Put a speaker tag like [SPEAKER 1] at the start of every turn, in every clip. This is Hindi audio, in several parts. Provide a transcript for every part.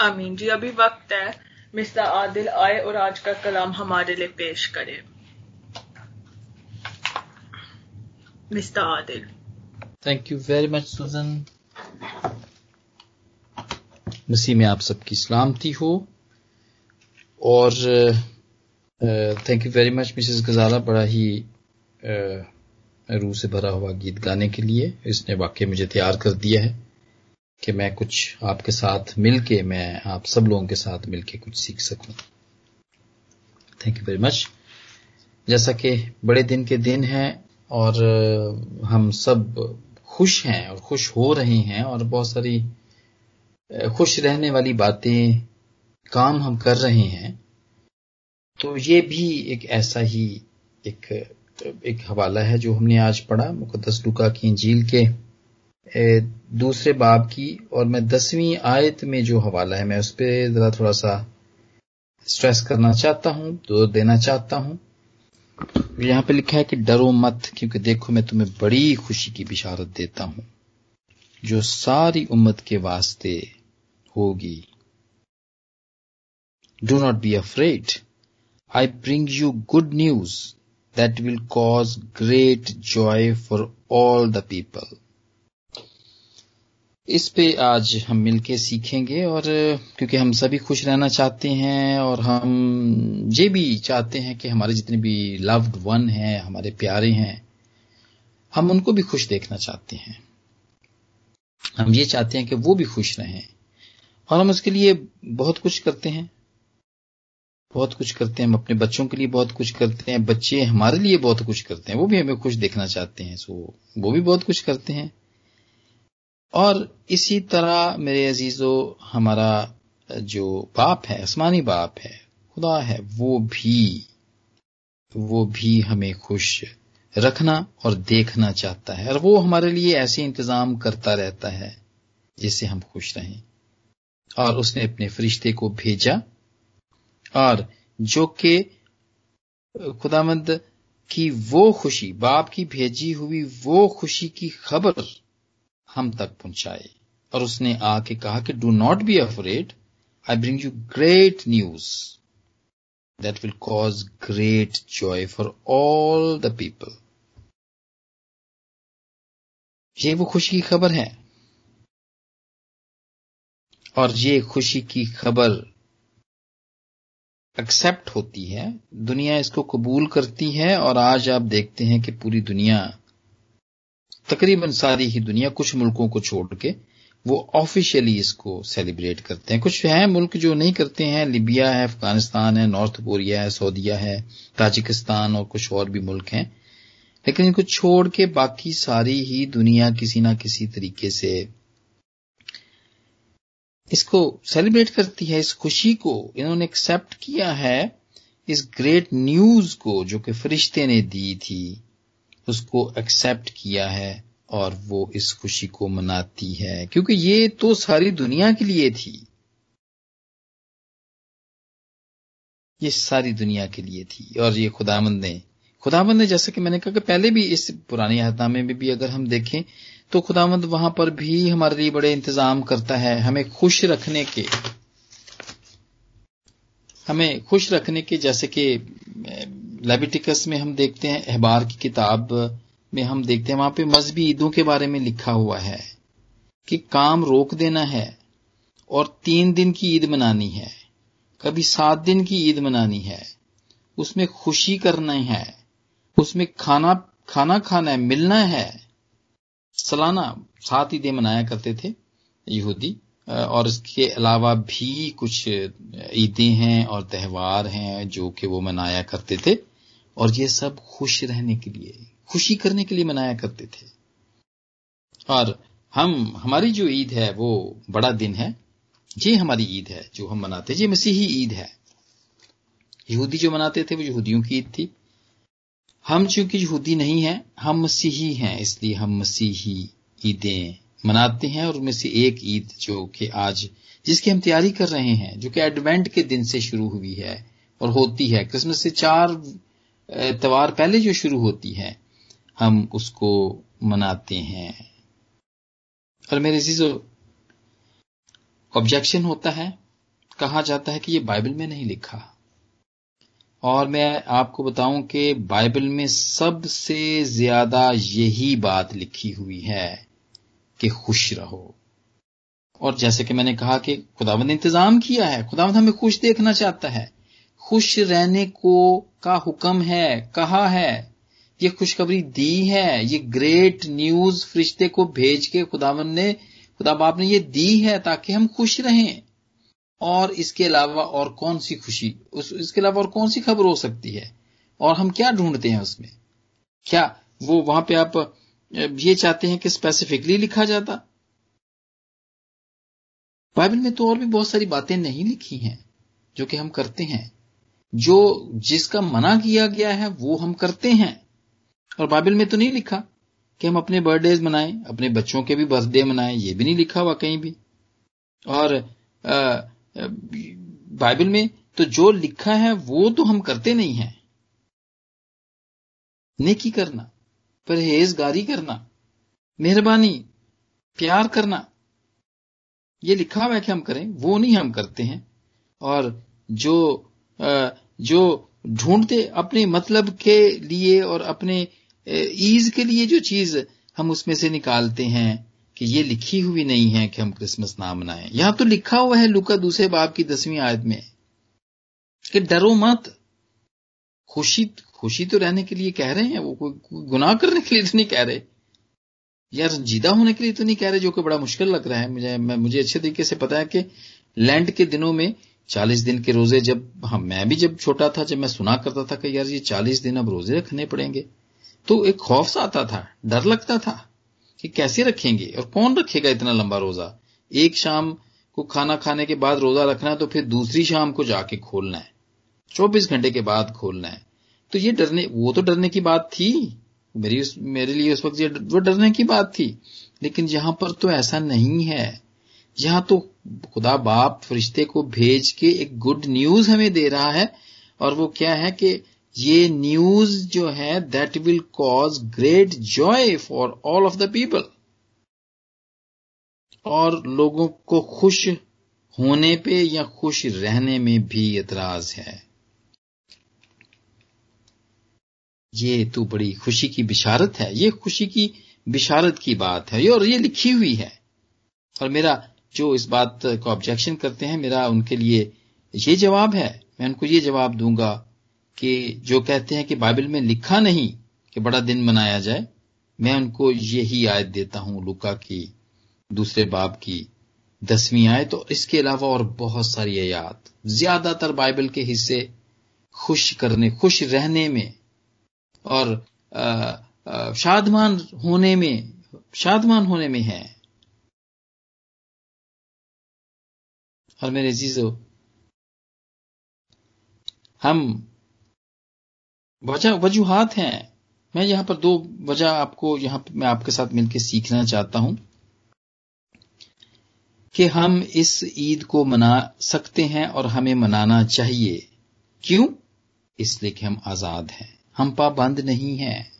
[SPEAKER 1] आमीन जी, अभी वक्त है, मिस्टर आदिल आए और आज का कलाम हमारे लिए पेश करे। Mr Adil.
[SPEAKER 2] Thank you very much सुजन मसीह में आप सबकी सलामती हो। और thank you very much Mrs Ghazala बड़ा ही रूह से भरा हुआ गीत गाने के लिए। इसने वाकई मुझे तैयार कर दिया है। कि मैं कुछ आपके साथ मिलके, मैं आप सब लोगों के साथ मिलके कुछ सीख सकूँ। थैंक यू वेरी मच जैसा कि बड़े दिन के दिन हैं और हम सब खुश हैं और खुश हो रहे हैं और बहुत सारी खुश रहने वाली बातें, काम हम कर रहे हैं। तो ये भी एक ऐसा ही एक एक हवाला है जो हमने आज पढ़ा मुकदस लुका की इंजील के। दूसरे बाब की और मैं दसवीं आयत में जो हवाला है, मैं उस पर जरा थोड़ा सा स्ट्रेस करना चाहता हूँ, ज़ोर देना चाहता हूँ। यहाँ पे लिखा है कि डरो मत, क्योंकि देखो मैं तुम्हें बड़ी खुशी की बिशारत देता हूँ, जो सारी उम्मत के वास्ते होगी। Do not be afraid I bring you good news that will cause great joy for all the people इस पे आज हम मिलके सीखेंगे और, क्योंकि हम सभी खुश रहना चाहते हैं और हम ये भी चाहते हैं कि हमारे जितने भी लव्ड वन हैं, हमारे प्यारे हैं, हम उनको भी खुश देखना चाहते हैं। हम ये चाहते हैं कि वो भी खुश रहें। और हम उसके लिए बहुत कुछ करते हैं। बहुत कुछ करते हैं। हम अपने बच्चों के लिए बहुत कुछ करते हैं। बच्चे हमारे लिए बहुत कुछ करते हैं। वो भी हमें खुश देखना चाहते हैं। सो, वो भी बहुत कुछ करते हैं। और इसी तरह मेरे अजीजो, हमारा जो बाप है, आसमानी बाप है, खुदा है, वो भी वो भी हमें खुश रखना और देखना चाहता है। और वो हमारे लिए ऐसे इंतज़ाम करता रहता है जिससे हम खुश रहें। और उसने अपने फरिश्ते को भेजा। और जो कि खुदामंद की वो खुशी, बाप की भेजी हुई वो खुशी की खबर हम तक पहुँचाए। और उसने आके कहा कि do not be afraid I bring you great news that will cause great joy for all the people ये वो खुशी की खबर है। और ये खुशी की खबर एक्सेप्ट होती है। दुनिया इसको कबूल करती है और आज आप देखते हैं कि पूरी दुनिया तकरीबन सारी ही दुनिया कुछ मुल्कों को छोड़ के वो ऑफिशियली इसको सेलिब्रेट करते हैं। कुछ हैं मुल्क जो नहीं करते हैं, लिबिया है, अफ़गानिस्तान है, नॉर्थ कोरिया है, सऊदिया है, ताजिकिस्तान और कुछ और भी मुल्क हैं। लेकिन इनको छोड़ के बाकी सारी ही दुनिया किसी ना किसी तरीके से इसको सेलिब्रेट करती है, इस खुशी को। इन्होंने एक्सेप्ट किया है इस ग्रेट न्यूज़ को जो कि फरिश्ते ने दी थी। उसको एक्सेप्ट किया है और वो इस खुशी को मनाती है। क्योंकि ये तो सारी दुनिया के लिए थी। ये सारी दुनिया के लिए थी और ये खुदामंद ने खुदामंद ने जैसे कि मैंने कहा कि पहले भी इस पुरानी अहदनामे में भी अगर हम देखें तो खुदामंद वहाँ पर भी हमारे लिए बड़े इंतज़ाम करता है, हमें खुश रखने के। हमें खुश रखने के, जैसे कि लेबिटिकस में हम देखते हैं, अहबार की किताब में हम देखते हैं, वहाँ पे मजहबी ईदों के बारे में लिखा हुआ है कि काम रोक देना है और तीन दिन की ईद मनानी है, कभी सात दिन की ईद मनानी है, उसमें खुशी करना है, उसमें खाना खाना खाना है, मिलना है। सालाना, सात ईदें मनाया करते थे यहूदी। और इसके अलावा भी कुछ ईदें हैं और त्यौहार हैं जो कि वो मनाया करते थे। और ये सब खुश रहने के लिए, खुशी करने के लिए मनाया करते थे। और हम, हमारी जो ईद है वो बड़ा दिन है। ये हमारी ईद है जो हम मनाते हैं। ये मसीही ईद है। यहूदी जो मनाते थे वो यहूदियों की ईद थी। हम चूँकि यहूदी नहीं हैं, हम मसीही हैं, इसलिए हम मसीही ईदें मनाते हैं और उनमें से एक ईद जो कि आज, जिसकी हम तैयारी कर रहे हैं, जो कि एडवेंट के दिन से शुरू हुई है और होती है। क्रिसमस से चार त्यौहार पहले जो शुरू होती है, हम उसको मनाते हैं। और मेरे जो ऑब्जेक्शन होता है, कहा जाता है कि ये बाइबल में नहीं लिखा। और मैं आपको बताऊँ कि बाइबल में सबसे ज़्यादा यही बात लिखी हुई है। कि खुश रहो। और जैसे कि मैंने कहा कि खुदावंद ने इंतज़ाम किया है, खुदावंद हमें खुश देखना चाहता है। खुश रहने को का हुक्म है, कहा है, ये खुशखबरी दी है, ये ग्रेट न्यूज़ फरिश्ते को भेज के खुदावन ने खुदा बाप ने ये दी है ताकि हम खुश रहें। और इसके अलावा और कौन सी खुशी, उस, इसके अलावा और कौन सी खबर हो सकती है? और हम क्या ढूंढते हैं उसमें? क्या वो वहाँ पे आप ये चाहते हैं कि स्पेसिफिकली लिखा जाता। बाइबल में तो और भी बहुत सारी बातें नहीं लिखी हैं, जो कि हम करते हैं। जो जिसका मना किया गया है, वो हम करते हैं। और बाइबल में तो नहीं लिखा कि हम अपने बर्थडे मनाएँ, अपने बच्चों के भी बर्थडे मनाएँ, ये भी नहीं लिखा हुआ कहीं भी। और बाइबल में तो जो लिखा है, वो तो हम करते नहीं हैं। नेकी करना। परहेजगारी करना, मेहरबानी, प्यार करना। ये लिखा हुआ है कि हम करें, वो नहीं हम करते हैं। और जो जो ढूंढते अपने मतलब के लिए और अपने ईज के लिए जो चीज़ हम उसमें से निकालते हैं कि ये लिखी हुई नहीं है कि हम क्रिसमस ना मनाएँ। यहाँ तो लिखा हुआ है लुका दूसरे बाप की दसवीं आयत में कि डरो मत, खुशी खुशी तो रहने के लिए कह रहे हैं, वो कोई गुनाह करने के लिए तो नहीं कह रहे। यार, जीदा होने के लिए तो नहीं कह रहे, जो कि बड़ा मुश्किल लग रहा है मुझे मुझे अच्छे तरीके से पता है कि लैंड के दिनों में चालीस दिन के रोज़े जब हाँ मैं भी जब छोटा था, जब मैं सुना करता था कि यार ये चालीस दिन अब रोज़े रखने पड़ेंगे तो एक खौफ सा आता था, डर लगता था कि कैसे रखेंगे, और कौन रखेगा इतना लंबा रोजा? एक शाम को खाना खाने के बाद रोजा रखना है तो फिर दूसरी शाम को जाके खोलना है, चौबीस घंटे के बाद खोलना है। तो ये डरने वो तो डरने की बात थी। मेरी उस, मेरे लिए उस वक्त ये वो डरने की बात थी। लेकिन यहाँ पर तो ऐसा नहीं है। यहाँ तो खुदा बाप फरिश्ते को भेज के एक गुड न्यूज़ हमें दे रहा है। और वो क्या है कि ये न्यूज़ जो है that will cause great joy for all of the people और लोगों को खुश होने पे या खुश रहने में भी एतराज़ है। ये तो बड़ी खुशी की बिशारत है, ये खुशी की बिशारत की बात है और ये लिखी हुई है। और मेरा जो इस बात को ऑब्जेक्शन करते हैं, मेरा उनके लिए ये जवाब है, मैं उनको ये जवाब दूँगा कि जो कहते हैं कि बाइबल में लिखा नहीं कि बड़ा दिन मनाया जाए, मैं उनको यही आयत देता हूँ, लुका की दूसरे बाब की दसवीं आयत, और इसके अलावा और बहुत सारी आयात, ज़्यादातर बाइबल के हिस्से खुश करने, खुश रहने में और शादमान होने में शादमान होने में है। और मेरे जीजो हम वजह, वजूहत हैं। मैं यहाँ पर दो वजह आपको यहाँ मैं आपके साथ मिलकर सीखना चाहता हूँ कि हम इस ईद को मना सकते हैं और हमें मनाना चाहिए। क्यों? इसलिए कि हम आज़ाद हैं। हम पाबंद नहीं हैं।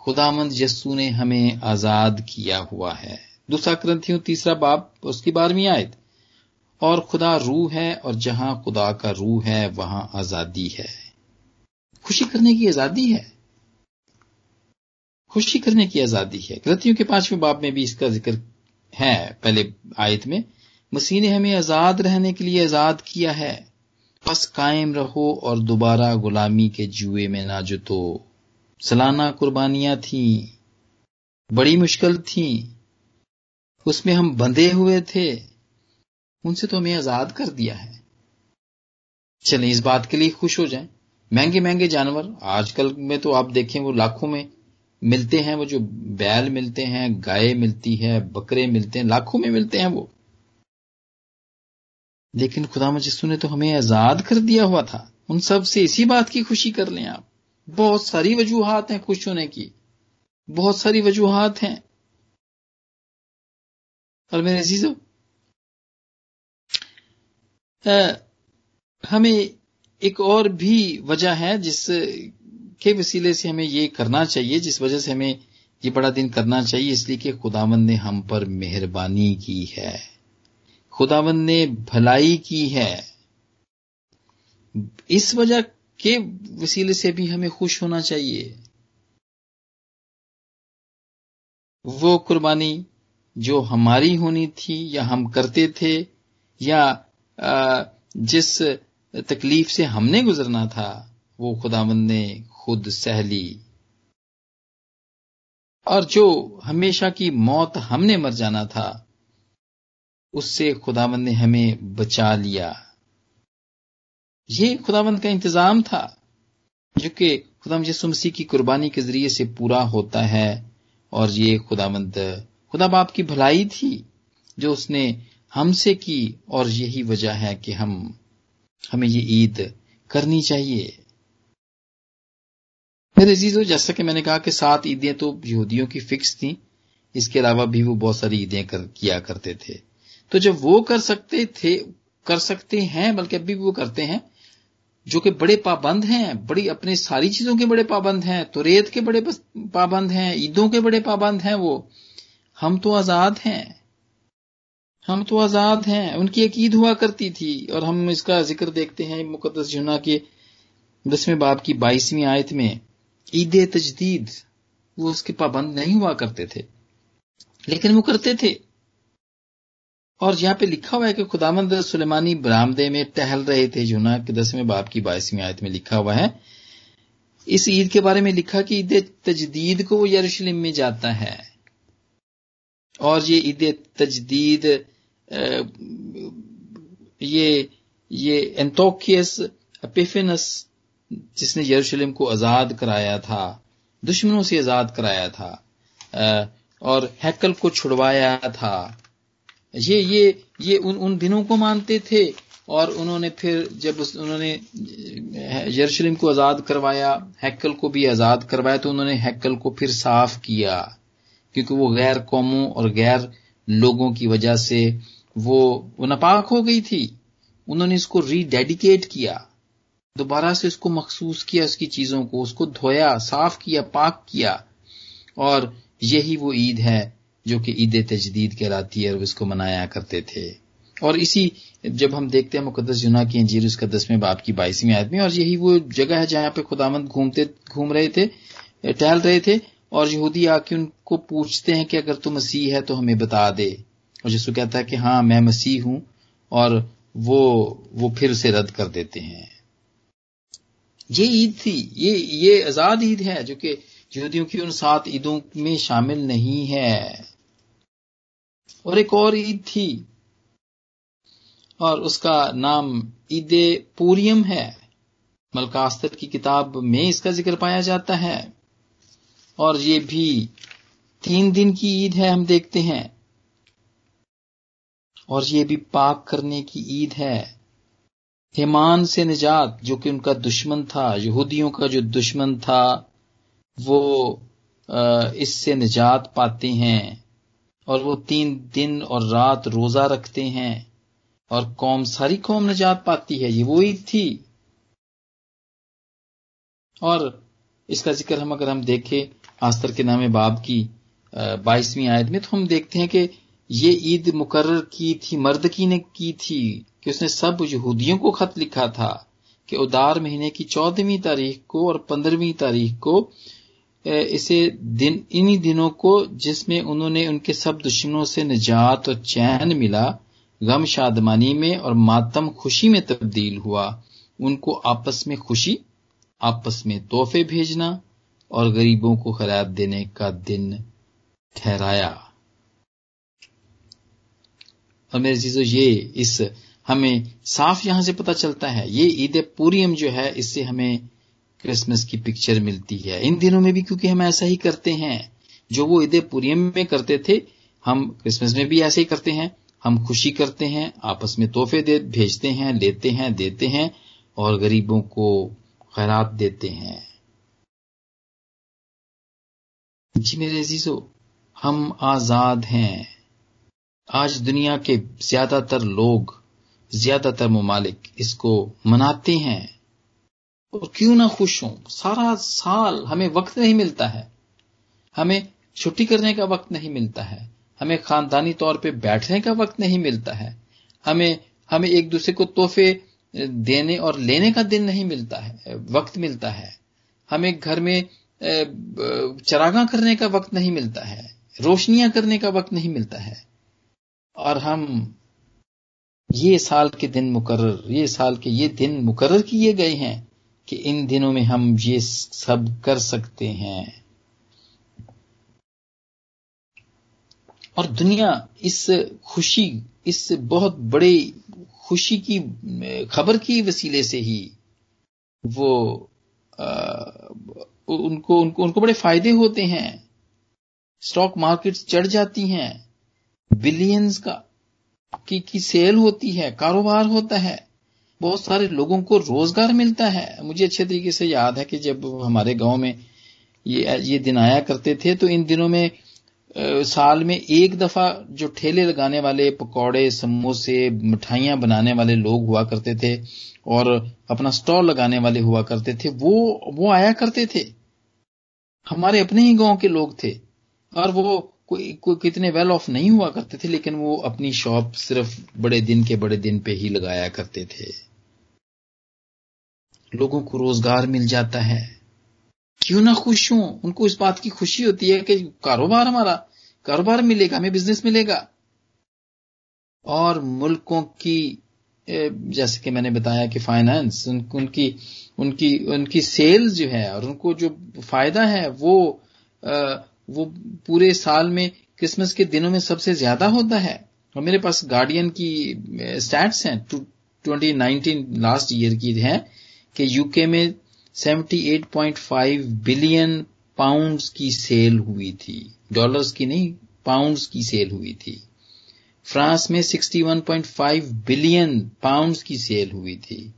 [SPEAKER 2] खुदामंद यस्सू ने हमें आज़ाद किया हुआ है। दूसरा ग्रंथियों तीसरा बाप उसकी बारहवीं आयत। और खुदा रूह है और जहाँ खुदा का रूह है, वहाँ आज़ादी है। खुशी करने की आज़ादी है। खुशी करने की आज़ादी है। ग्रंथियों के पाँचवें बाप में भी इसका ज़िक्र है, पहले आयत में। मसीह ने हमें आज़ाद रहने के लिए आज़ाद किया है। बस कायम रहो और दोबारा गुलामी के जुए में ना जुतो। सालाना कुर्बानियाँ थी, बड़ी मुश्किल थी। उसमें हम बंधे हुए थे, उनसे तो हमें आज़ाद कर दिया है। चलें, इस बात के लिए खुश हो जाएँ। महँगे महँगे जानवर, आजकल में तो आप देखें वो लाखों में मिलते हैं, वो जो बैल मिलते हैं, गाय मिलती है, बकरे मिलते हैं, लाखों में मिलते हैं वो। लेकिन खुदा मजिस्सू ने तो हमें आज़ाद कर दिया हुआ था। उन सबसे इसी बात की खुशी कर लें आप। बहुत सारी वजूहत हैं खुश होने की। बहुत सारी वजूहत हैं। और मेरे अजीजों हमें एक और भी वजह है जिस के वसीले से हमें ये करना चाहिए, जिस वजह से हमें ये बड़ा दिन करना चाहिए, इसलिए कि खुदावन ने हम पर मेहरबानी की है। खुदावन ने भलाई की है। इस वजह के वसीले से भी हमें खुश होना चाहिए। वो कुर्बानी जो हमारी होनी थी या हम करते थे या जिस तकलीफ़ से हमने गुजरना था, वो खुदावन ने खुद सह ली। और जो हमेशा की मौत हमने मर जाना था उससे खुदावंद ने हमें बचा लिया। ये खुदावंद का इंतज़ाम था जो कि खुदाम यसु मसीह की कुर्बानी के ज़रिए से पूरा होता है और ये खुदावंद खुदा बाप की भलाई थी जो उसने हमसे की और यही वजह है कि हम हमें ये ईद करनी चाहिए। मेरे अजीजों जैसा कि मैंने कहा कि सात ईदें तो यहूदियों की फिक्स थी इसके अलावा भी वो बहुत सारी ईदें कर, किया करते थे। तो जब वो कर सकते थे, कर सकते हैं, बल्कि अभी भी वो करते हैं, जो कि बड़े पाबंद हैं, बड़ी अपने सारी चीज़ों के बड़े पाबंद हैं तो रेत के बड़े पाबंद हैं, ईदों के बड़े पाबंद हैं वो, हम तो आज़ाद हैं। हम तो आज़ाद हैं। उनकी एक ईद हुआ करती थी, और हम इसका ज़िक्र देखते हैं मुकदस जुना के दसवें बाप की बाईसवीं आयत में। ईद तजदीद, वो उसके पाबंद नहीं हुआ करते थे, लेकिन वो करते थे। और यहाँ पे लिखा हुआ है कि खुदामंद सुलेमानी बरामदे में टहल रहे थे जुना के दसवें बाप की बाईसवीं आयत में लिखा हुआ है। इस ईद के बारे में लिखा कि ईद तजदीद को वो यरूशलेम में जाता है। और ये ईद तजदीद ये ये एंतोकियस एपिफिनस जिसने यरूशलेम को आज़ाद कराया था, दुश्मनों से आज़ाद कराया था और हैकल को छुड़वाया था ये ये ये उन उन दिनों को मानते थे और उन्होंने फिर जब उस, उन्होंने यरूशलेम को आज़ाद करवाया हैकल को भी आज़ाद करवाया तो उन्होंने हैकल को फिर साफ़ किया। क्योंकि वो गैर कौमों और गैर लोगों की वजह से वो वो नापाक हो गई थी। उन्होंने इसको रीडेडिकेट किया। दोबारा से उसको मखसूस किया उसकी चीज़ों को उसको धोया साफ़ किया पाक किया। और यही वो ईद है। जो कि ईद तजदीद कहलाती है और इसको मनाया करते थे। और इसी जब हम देखते हैं मुकदस जुना की अंजीर उसका दसवें बाप की बाईसवीं आदमी, और यही वो जगह है जहाँ पे खुदामंद घूमते, घूम रहे थे टहल रहे थे, और यहूदी आके उनको पूछते हैं कि अगर तू मसीह है तो हमें बता दे। और यीशु कहता है कि हाँ मैं मसीह हूँ, और वो वो फिर उसे रद्द कर देते हैं। ये ईद थी, ये ये आज़ाद ईद है जो कि यहूदियों की उन सात ईदों में शामिल नहीं है। और एक और ईद थी। और उसका नाम ईद पूरियम है। मलकास्तर की किताब में इसका ज़िक्र पाया जाता है। और ये भी तीन दिन की ईद है, हम देखते हैं। और ये भी पाक करने की ईद है। हेमान से निजात, जो कि उनका दुश्मन था, यहूदियों का जो दुश्मन था, वो इससे निजात पाते हैं। और वो तीन दिन और रात रोजा रखते हैं और कौम, सारी कौम निजात पाती है। ये वो ईद थी। और इसका ज़िक्र हम अगर हम देखें, आस्तर के नामे बाब की बाईसवीं आयत में तो हम देखते हैं कि ये ईद मुकर्र की थी, मर्द की ने की थी, कि उसने सब यहूदियों को खत लिखा था कि उदार महीने की चौदहवीं तारीख को और पंद्रहवीं तारीख को इसे दिन, इन्हीं दिनों को जिसमें उन्होंने उनके सब दुश्मनों से निजात और चैन मिला, गम शादमानी में और मातम खुशी में तब्दील हुआ। उनको आपस में खुशी, आपस में तोहफे भेजना और गरीबों को खैरात देने का दिन ठहराया। और मेरे चीज़ों ये इस हमें साफ़ यहाँ से पता चलता है, ये ईद पूरियम जो है, इससे हमें क्रिसमस की पिक्चर मिलती है। इन दिनों में भी क्योंकि हम ऐसा ही करते हैं, जो वो ईद पुरियम में करते थे, हम क्रिसमस में भी ऐसे ही करते हैं। हम खुशी करते हैं, आपस में तोहफे दे, भेजते हैं, लेते हैं, देते हैं, और गरीबों को खैरात देते हैं। जी मेरे अजीजो, हम आज़ाद हैं। आज दुनिया के ज़्यादातर लोग, ज़्यादातर ममालिक इसको मनाते हैं। और क्यों ना खुश हों? सारा साल हमें वक्त नहीं मिलता है। हमें छुट्टी करने का वक्त नहीं मिलता है। हमें खानदानी तौर पे बैठने का वक्त नहीं मिलता है। हमें हमें एक दूसरे को तोहफे देने और लेने का दिन नहीं मिलता है, वक्त मिलता है। हमें घर में चरागा करने का वक्त नहीं मिलता है। रोशनियाँ करने का वक्त नहीं मिलता है। और हम, ये साल के दिन मुकर्र ये साल के, ये दिन मुकर्र किए गए हैं। कि इन दिनों में हम ये सब कर सकते हैं। और दुनिया इस खुशी इस बहुत बड़े खुशी की खबर की वसीले से ही वो आ, उनको उनको उनको बड़े फ़ायदे होते हैं। स्टॉक मार्केट्स चढ़ जाती हैं। बिलियंस का की, की सेल होती है कारोबार होता है। बहुत सारे लोगों को रोज़गार मिलता है। मुझे अच्छे तरीके से याद है कि जब हमारे गाँव में ये ये दिन आया करते थे तो इन दिनों में साल में एक दफ़ा जो ठेले लगाने वाले, पकौड़े, समोसे, मिठाइयाँ बनाने वाले लोग हुआ करते थे और अपना स्टॉल लगाने वाले हुआ करते थे, वो वो आया करते थे। हमारे अपने ही गाँव के लोग थे और वो कोई कोई कितने वेल ऑफ़ नहीं हुआ करते थे, लेकिन वो अपनी शॉप सिर्फ़ बड़े दिन के बड़े दिन पे ही लगाया करते थे। लोगों को रोज़गार मिल जाता है। क्यों ना खुश हूँ? उनको इस बात की खुशी होती है कि कारोबार हमारा कारोबार मिलेगा हमें बिज़नेस मिलेगा। और मुल्कों की जैसे कि मैंने बताया कि फाइनेंस उन, उनकी उनकी उनकी सेल्स जो है और उनको जो फ़ायदा है वो आ, वो पूरे साल में क्रिसमस के दिनों में सबसे ज़्यादा होता है। और मेरे पास गार्डियन की स्टैट्स हैं 2019 लास्ट ईयर की है। कि यूके में 78.5 बिलियन पाउंड्स की सेल हुई थी। डॉलर्स की नहीं पाउंड्स की सेल हुई थी। फ्रांस में 61.5 बिलियन पाउंड्स की सेल हुई थी।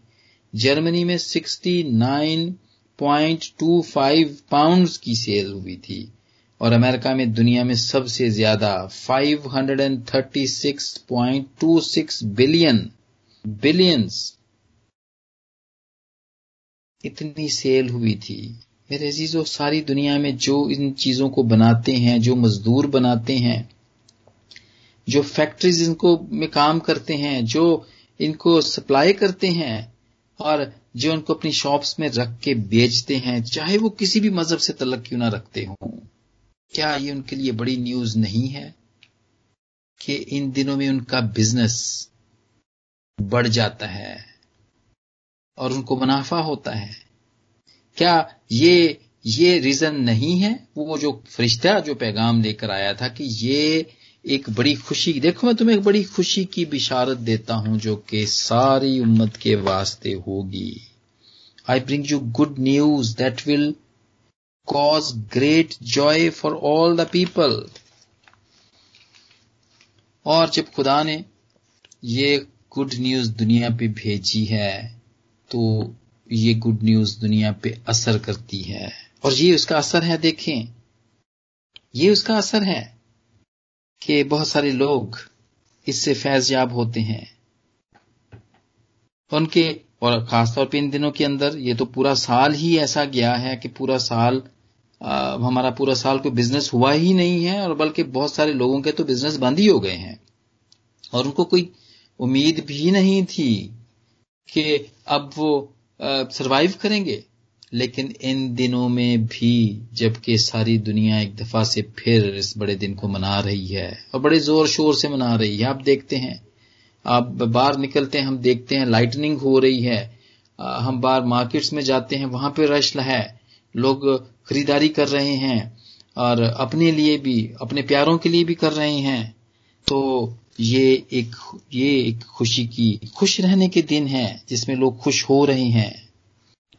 [SPEAKER 2] जर्मनी में 69.25 पाउंड्स की सेल हुई थी। और अमेरिका में दुनिया में सबसे ज़्यादा 536.26 बिलियन बिलियंस इतनी सेल हुई थी। मेरे अजीजों, सारी दुनिया में जो इन चीज़ों को बनाते हैं, जो मजदूर बनाते हैं, जो फैक्ट्रीज इनको में काम करते हैं, जो इनको सप्लाई करते हैं, और जो उनको अपनी शॉप्स में रख के बेचते हैं, चाहे वो किसी भी मज़हब से तलक क्यों ना रखते हों। क्या ये उनके लिए बड़ी न्यूज़ नहीं है कि इन दिनों में उनका बिज़नेस बढ़ जाता है? और उनको मुनाफा होता है। क्या ये ये रीजन नहीं है? वो जो फरिश्ता, जो पैगाम लेकर आया था कि ये एक बड़ी खुशी, देखो मैं तुम्हें एक बड़ी खुशी की बिशारत देता हूँ जो कि सारी उम्मत के वास्ते होगी। I bring you good news that will cause great joy for all the people और जब खुदा ने ये गुड न्यूज़ दुनिया पे भेजी है तो ये गुड न्यूज़ दुनिया पे असर करती है। और ये उसका असर है देखें। ये उसका असर है कि बहुत सारे लोग इससे फैजयाब होते हैं। उनके और खासतौर पे इन दिनों के अंदर ये तो पूरा साल ही ऐसा गया है कि पूरा साल आ, हमारा पूरा साल कोई बिज़नेस हुआ ही नहीं है और बल्कि बहुत सारे लोगों के तो बिज़नेस बंद ही हो गए हैं। और उनको कोई उम्मीद भी नहीं थी कि अब वो सरवाइव करेंगे। लेकिन इन दिनों में भी जबकि सारी दुनिया एक दफ़ा से फिर इस बड़े दिन को मना रही है और बड़े ज़ोर शोर से मना रही है, आप देखते हैं। आप बाहर निकलते हैं, हम देखते हैं लाइटनिंग हो रही है। हम बाहर मार्केट्स में जाते हैं, वहाँ पे रश है। लोग खरीदारी कर रहे हैं और अपने लिए भी, अपने प्यारों के लिए भी कर रहे हैं। तो ये एक ये एक खुशी की, खुश रहने के दिन है जिसमें लोग खुश हो रहे हैं।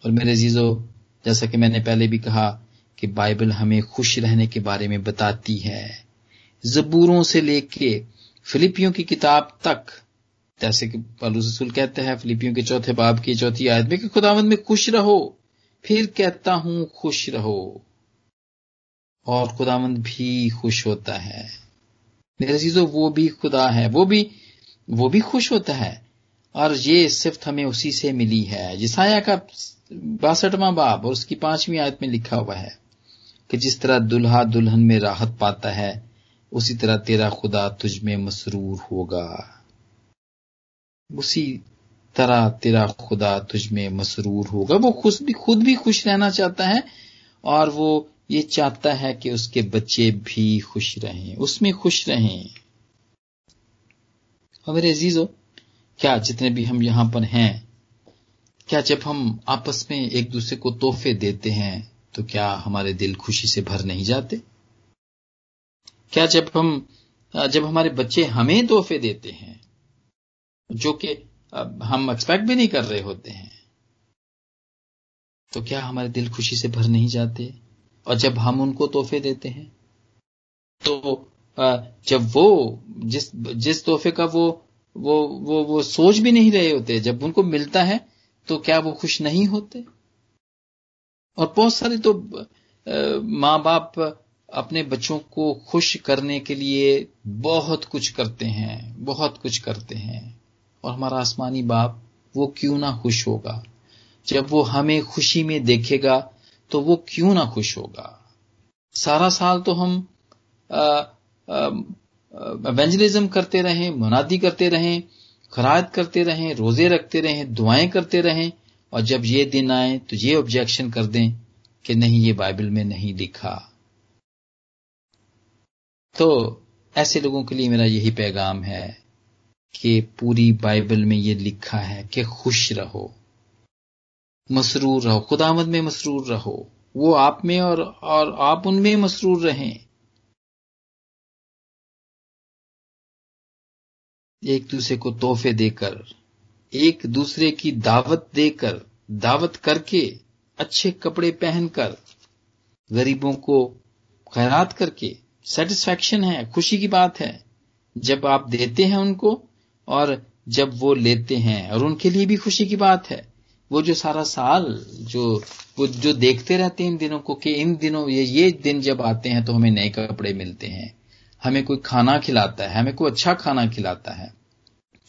[SPEAKER 2] और मेरे जीजो जैसा कि मैंने पहले भी कहा कि बाइबल हमें खुश रहने के बारे में बताती है। जबूरों से लेके फिलिपियों की किताब तक, जैसे कि रसूल कहते हैं, फिलिपियों के चौथे बाब की चौथी आयत में कि खुदावंद में खुश रहो, फिर कहता हूँ खुश रहो। और खुदावंद भी खुश होता है। चीज़ों वो भी खुदा है, वो भी वो भी खुश होता है। और ये सिर्फ़ हमें उसी से मिली है, जिसाया का बासठवां बाब और उसकी पांचवी आयत में लिखा हुआ है कि जिस तरह दुल्हा दुल्हन में राहत पाता है, उसी तरह तेरा खुदा तुझ में मसरूर होगा। उसी तरह तेरा खुदा तुझ में मसरूर होगा। वो खुद भी खुद भी खुश रहना चाहता है और वो ये चाहता है कि उसके बच्चे भी खुश रहें, उसमें खुश रहें। और मेरे अजीजो, क्या जितने भी हम यहाँ पर हैं, क्या जब हम आपस में एक दूसरे को तोहफे देते हैं तो क्या हमारे दिल खुशी से भर नहीं जाते? क्या जब हम, जब हमारे बच्चे हमें तोहफे देते हैं, जो कि हम एक्सपेक्ट भी नहीं कर रहे होते हैं तो क्या हमारे दिल खुशी से भर नहीं जाते? और जब हम उनको तोहफे देते हैं तो जब वो, जिस जिस तोहफे का वो वो वो वो सोच भी नहीं रहे होते, जब उनको मिलता है तो क्या वो खुश नहीं होते? और बहुत सारे तो माँ बाप अपने बच्चों को खुश करने के लिए बहुत कुछ करते हैं, बहुत कुछ करते हैं। और हमारा आसमानी बाप वो क्यों ना खुश होगा? जब वो हमें खुशी में देखेगा तो वो क्यों ना खुश होगा? सारा साल तो हम एवेंजलिज्म करते रहें, मुनादी करते रहें खराज करते रहें, रोज़े रखते रहें, दुआएँ करते रहें, और जब ये दिन आए तो ये ऑब्जेक्शन कर दें कि नहीं, ये बाइबल में नहीं लिखा। तो ऐसे लोगों के लिए मेरा यही पैगाम है कि पूरी बाइबल में ये लिखा है कि खुश रहो। मसरूर रहो, खुदामद में मसरूर रहो। वो आप में और और आप उनमें मसरूर रहें। एक दूसरे को तोहफे देकर, एक दूसरे की दावत देकर, दावत करके अच्छे कपड़े पहनकर, गरीबों को खैरात करके सेटिस्फैक्शन है, खुशी की बात है। जब आप देते हैं उनको, और जब वो लेते हैं, और उनके लिए भी खुशी की बात है। वो जो सारा साल जो, वो जो देखते रहते हैं इन दिनों को कि इन दिनों ये ये दिन जब आते हैं तो हमें नए कपड़े मिलते हैं। हमें कोई खाना खिलाता है, हमें कोई अच्छा खाना खिलाता है।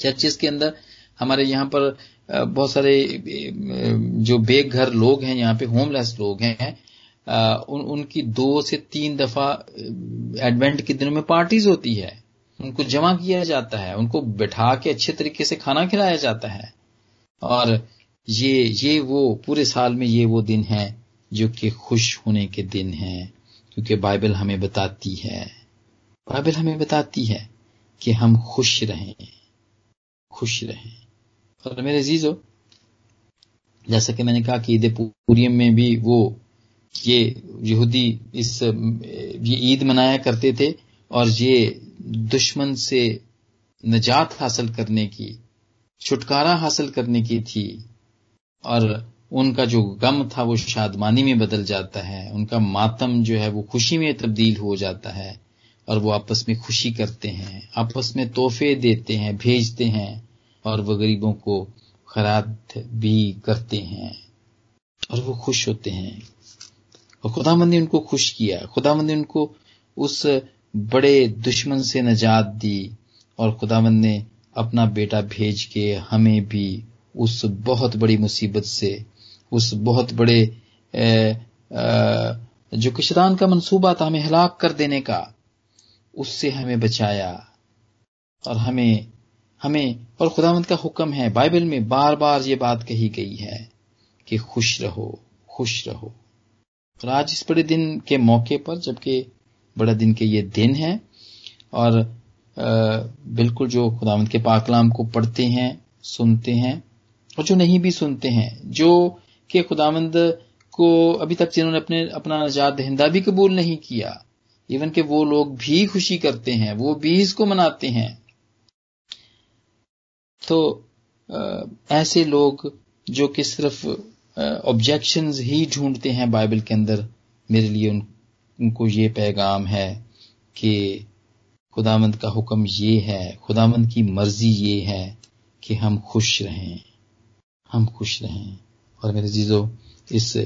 [SPEAKER 2] चर्चिस के अंदर हमारे यहाँ पर बहुत सारे जो बेघर लोग हैं, यहाँ पे होमलेस लोग हैं उन, उनकी दो से तीन दफ़ा एडवेंट के दिनों में पार्टीज़ होती है। उनको जमा किया जाता है, उनको बैठा के अच्छे तरीके से खाना खिलाया जाता है। और ये ये वो पूरे साल में ये वो दिन है जो कि खुश होने के दिन हैं, क्योंकि बाइबल हमें बताती है। बाइबल हमें बताती है कि हम खुश रहें खुश रहें। और मेरे जीजो जैसा कि मैंने कहा कि ईद पूरियम में भी वो, ये यहूदी इस, ये ईद मनाया करते थे और ये दुश्मन से निजात हासिल करने की, छुटकारा हासिल करने की थी। और उनका जो गम था वो शादमानी में बदल जाता है। उनका मातम जो है वो खुशी में तब्दील हो जाता है और वो आपस में खुशी करते हैं, आपस में तोहफे देते हैं, भेजते हैं और वो गरीबों को खराद भी करते हैं और वो खुश होते हैं। और खुदामंद ने उनको खुश किया। खुदामंद ने उनको उस बड़े दुश्मन से नजात दी और खुदामंद ने अपना बेटा भेज के हमें भी उस बहुत बड़ी मुसीबत से उस बहुत बड़े ए, आ, जो किशदान का मंसूबा था हमें हलाक कर देने का उससे हमें बचाया। और हमें हमें और खुदावंत का हुक्म है बाइबल में बार बार ये बात कही गई है कि खुश रहो खुश रहो। और आज इस बड़े दिन के मौके पर जबकि बड़ा दिन के ये दिन है और आ, बिल्कुल जो खुदावंत के पाकलाम को पढ़ते हैं सुनते हैं और जो नहीं भी सुनते हैं जो कि खुदावंद को अभी तक जिन्होंने अपने अपना नजात दहिंदा भी कबूल नहीं किया इवन के वो लोग भी खुशी करते हैं वो भी इसको मनाते हैं। तो ऐसे लोग जो कि सिर्फ़ ऑब्जेक्शंस ही ढूंढते हैं बाइबल के अंदर मेरे लिए उन, उनको ये पैगाम है कि खुदामंद का हुक्म ये है खुदामंद की मर्ज़ी ये है कि हम खुश रहें। हम खुश रहें। और मेरे जीजो, इस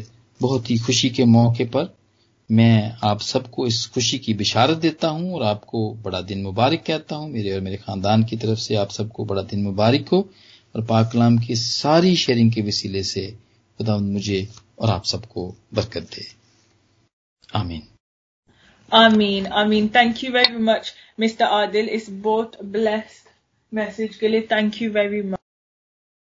[SPEAKER 2] बहुत ही खुशी के मौके पर मैं आप सबको इस खुशी की बिशारत देता हूँ और आपको बड़ा दिन मुबारक कहता हूँ। मेरे और मेरे खानदान की तरफ़ से आप सबको बड़ा दिन मुबारक हो और पाकलाम की सारी शेयरिंग के वसीले से खुदा मुझे और आप सबको बरकत दे। आमीन।
[SPEAKER 1] आमीन आमीन। Thank you very much Mr Adil इस बहुत ब्लेस्ड मैसेज के लिए थैंक यू वेरी